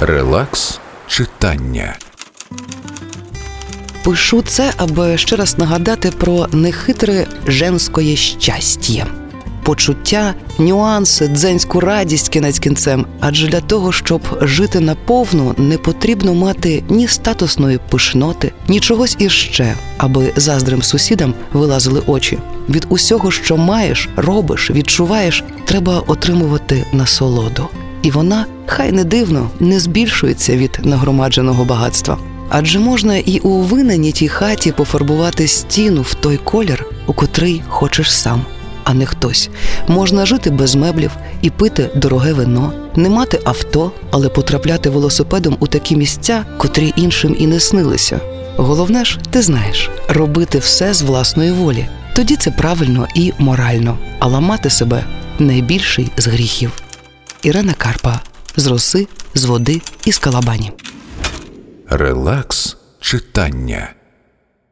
Релакс читання. Пишу це, аби ще раз нагадати про нехитре женське щастя. Почуття, нюанси, дзенську радість кінець кінцем. Адже для того, щоб жити на повну, не потрібно мати ні статусної пишноти, ні чогось іще, аби заздрісним сусідам вилазили очі. Від усього, що маєш, робиш, відчуваєш, треба отримувати насолоду. І вона, хай не дивно, не збільшується від нагромадженого багатства. Адже можна і у винайнятій хаті пофарбувати стіну в той колір, у котрий хочеш сам, а не хтось. Можна жити без меблів і пити дороге вино, не мати авто, але потрапляти велосипедом у такі місця, котрі іншим і не снилися. Головне ж, ти знаєш, робити все з власної волі. Тоді це правильно і морально, а ламати себе найбільший з гріхів. Ірена Карпа з роси, з води і з калабані. Релакс читання.